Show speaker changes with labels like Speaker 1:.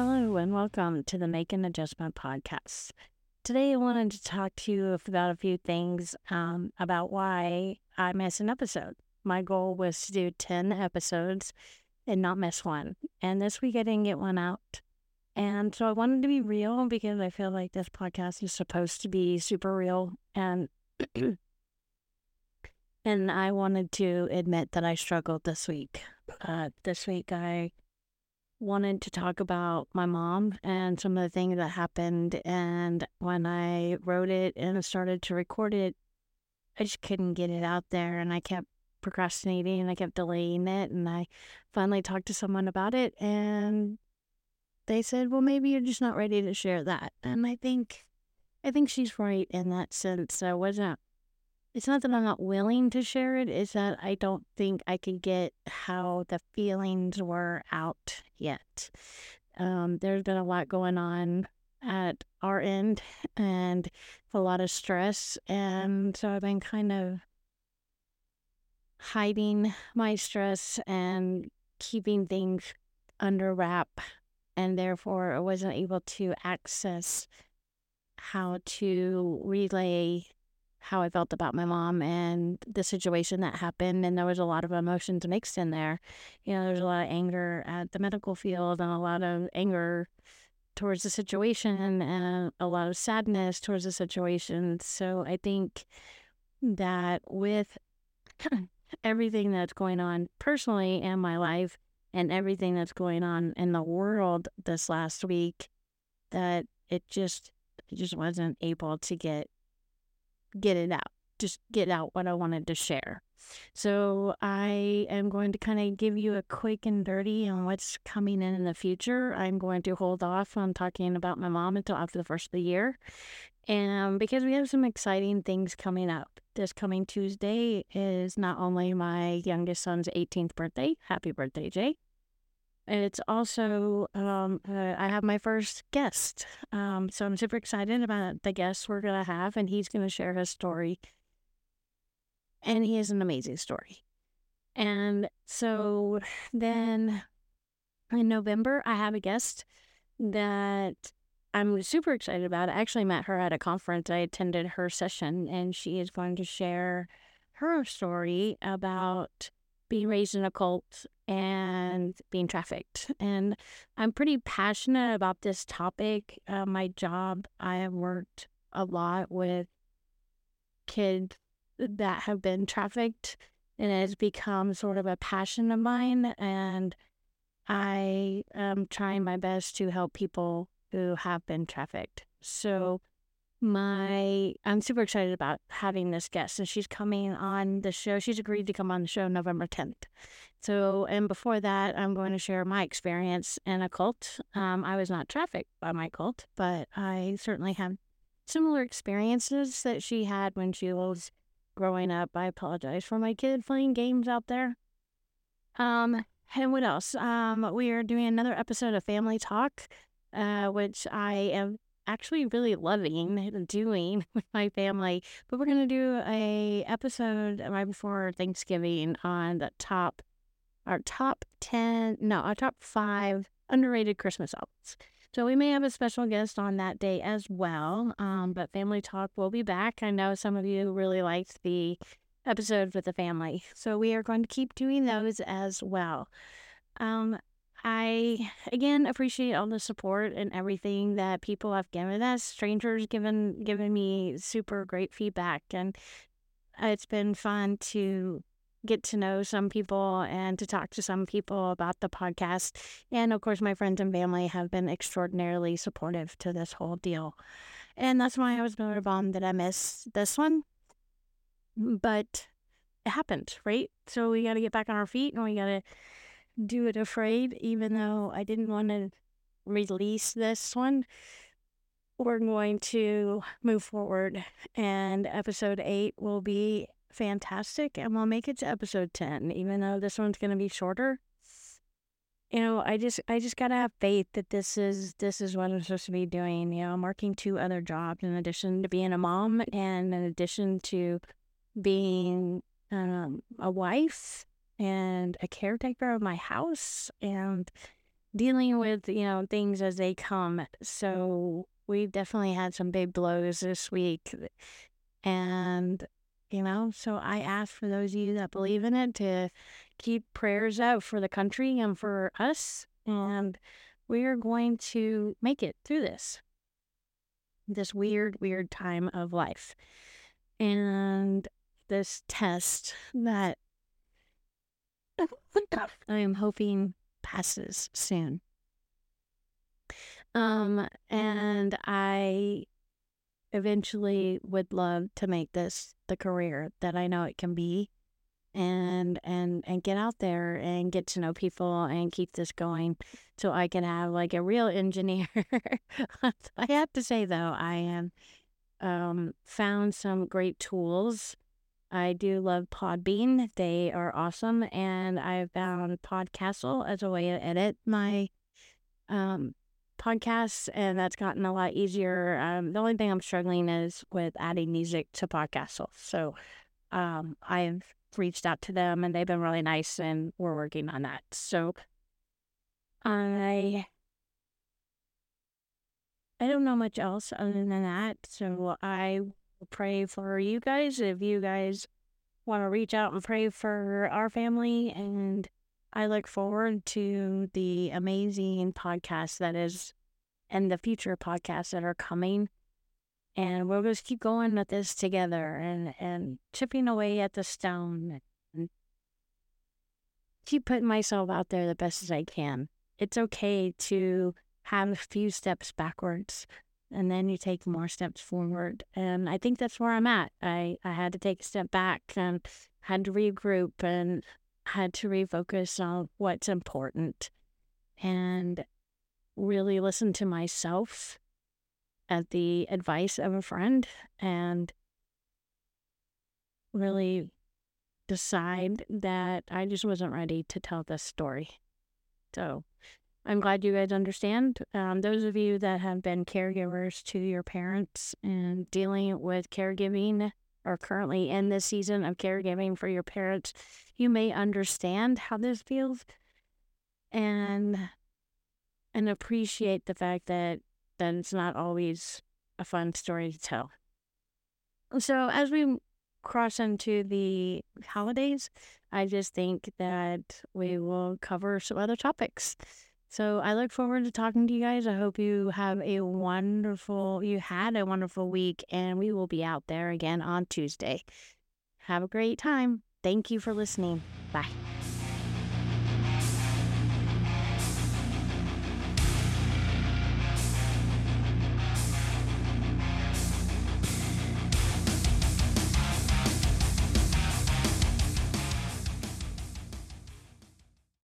Speaker 1: Hello, and welcome to the Make an Adjustment podcast. Today, I wanted to talk to you about a few things um, about why I miss an episode. My goal was to do 10 episodes and not miss one. And this week, I didn't get one out. And so I wanted to be real because I feel like this podcast is supposed to be super real. And and I wanted to admit that I struggled this week. Uh, this week, I wanted to talk about my mom and some of the things that happened. And when I wrote it and started to record it, I just couldn't get it out there. And I kept procrastinating and I kept delaying it. And I finally talked to someone about it. And they said, well, maybe you're just not ready to share that. And I think, I think she's right in that sense. I wasn't it's not that I'm not willing to share it, it's that I don't think I could get how the feelings were out yet. Um, there's been a lot going on at our end and a lot of stress. And so I've been kind of hiding my stress and keeping things under wrap. And therefore, I wasn't able to access how to relay how I felt about my mom and the situation that happened. And there was a lot of emotions mixed in there. You know, there's a lot of anger at the medical field and a lot of anger towards the situation and a lot of sadness towards the situation. So I think that with everything that's going on personally in my life and everything that's going on in the world this last week, that it just just wasn't able to get get it out, just get out what I wanted to share. So I am going to kind of give you a quick and dirty on what's coming in in the future. I'm going to hold off on talking about my mom until after the first of the year. And because we have some exciting things coming up. This coming Tuesday is not only my youngest son's 18th birthday. Happy birthday, Jay. And it's also, um, uh, I have my first guest. Um, so I'm super excited about the guest we're going to have, and he's going to share his story. And he has an amazing story. And so then in November, I have a guest that I'm super excited about. I actually met her at a conference. I attended her session, and she is going to share her story about being raised in a cult and being trafficked. And I'm pretty passionate about this topic. Uh, my job, I have worked a lot with kids that have been trafficked, and it has become sort of a passion of mine. And I am trying my best to help people who have been trafficked. So my I'm super excited about having this guest and she's coming on the show. She's agreed to come on the show November 10th. So, and before that, I'm going to share my experience in a cult. Um, I was not trafficked by my cult, but I certainly have similar experiences that she had when she was growing up. I apologize for my kid playing games out there. Um, and what else? Um, we are doing another episode of Family Talk, uh, which I am actually really loving doing with my family. But we're gonna do a episode right before Thanksgiving on the top, our top ten, no, our top five underrated Christmas albums. So we may have a special guest on that day as well. Um, but Family Talk will be back. I know some of you really liked the episode with the family, so we are going to keep doing those as well. Um, I again appreciate all the support and everything that people have given us. Strangers given given me super great feedback, and it's been fun to get to know some people and to talk to some people about the podcast. And of course, my friends and family have been extraordinarily supportive to this whole deal. And that's why I was really bummed that I missed this one. But it happened, right? So we got to get back on our feet and we got to do it afraid, even though I didn't want to release this one. We're going to move forward, and episode eight will be fantastic, and we'll make it to episode 10, even though this one's going to be shorter. You know, I just I just gotta have faith that this is this is what I'm supposed to be doing. You know, I'm working two other jobs in addition to being a mom and in addition to being um, a wife and a caretaker of my house. And dealing with, you know, things as they come. So we've definitely had some big blows this week. And, you know, so I ask for those of you that believe in it to keep prayers out for the country and for us. And we are going to make it through this, this weird, weird time of life. And this test that I am hoping passes soon. Um, and I eventually would love to make this the career that I know it can be and and and get out there and get to know people and keep this going so I can have like a real engineer. I have to say though, I am um found some great tools. I do love Podbean. They are awesome and I found Podcastle as a way to edit my um podcasts and that's gotten a lot easier. Um the only thing I'm struggling is with adding music to Podcastle. So um I've reached out to them and they've been really nice and we're working on that. So I I don't know much else other than that. So I pray for you guys if you guys want to reach out and pray for our family and I look forward to the amazing podcast that is and the future podcasts that are coming and we'll just keep going with this together and and chipping away at the stone and keep putting myself out there the best as I can. It's okay to have a few steps backwards and then you take more steps forward. And I think that's where I'm at. I, I had to take a step back and had to regroup and had to refocus on what's important and really listen to myself at the advice of a friend and really decide that I just wasn't ready to tell this story. So I'm glad you guys understand. Um, those of you that have been caregivers to your parents and dealing with caregiving or currently in this season of caregiving for your parents, you may understand how this feels and and appreciate the fact that then it's not always a fun story to tell. So, as we cross into the holidays, I just think that we will cover some other topics. So, I look forward to talking to you guys. I hope you have a wonderful, you had a wonderful week, and we will be out there again on Tuesday. Have a great time. Thank you for listening. Bye.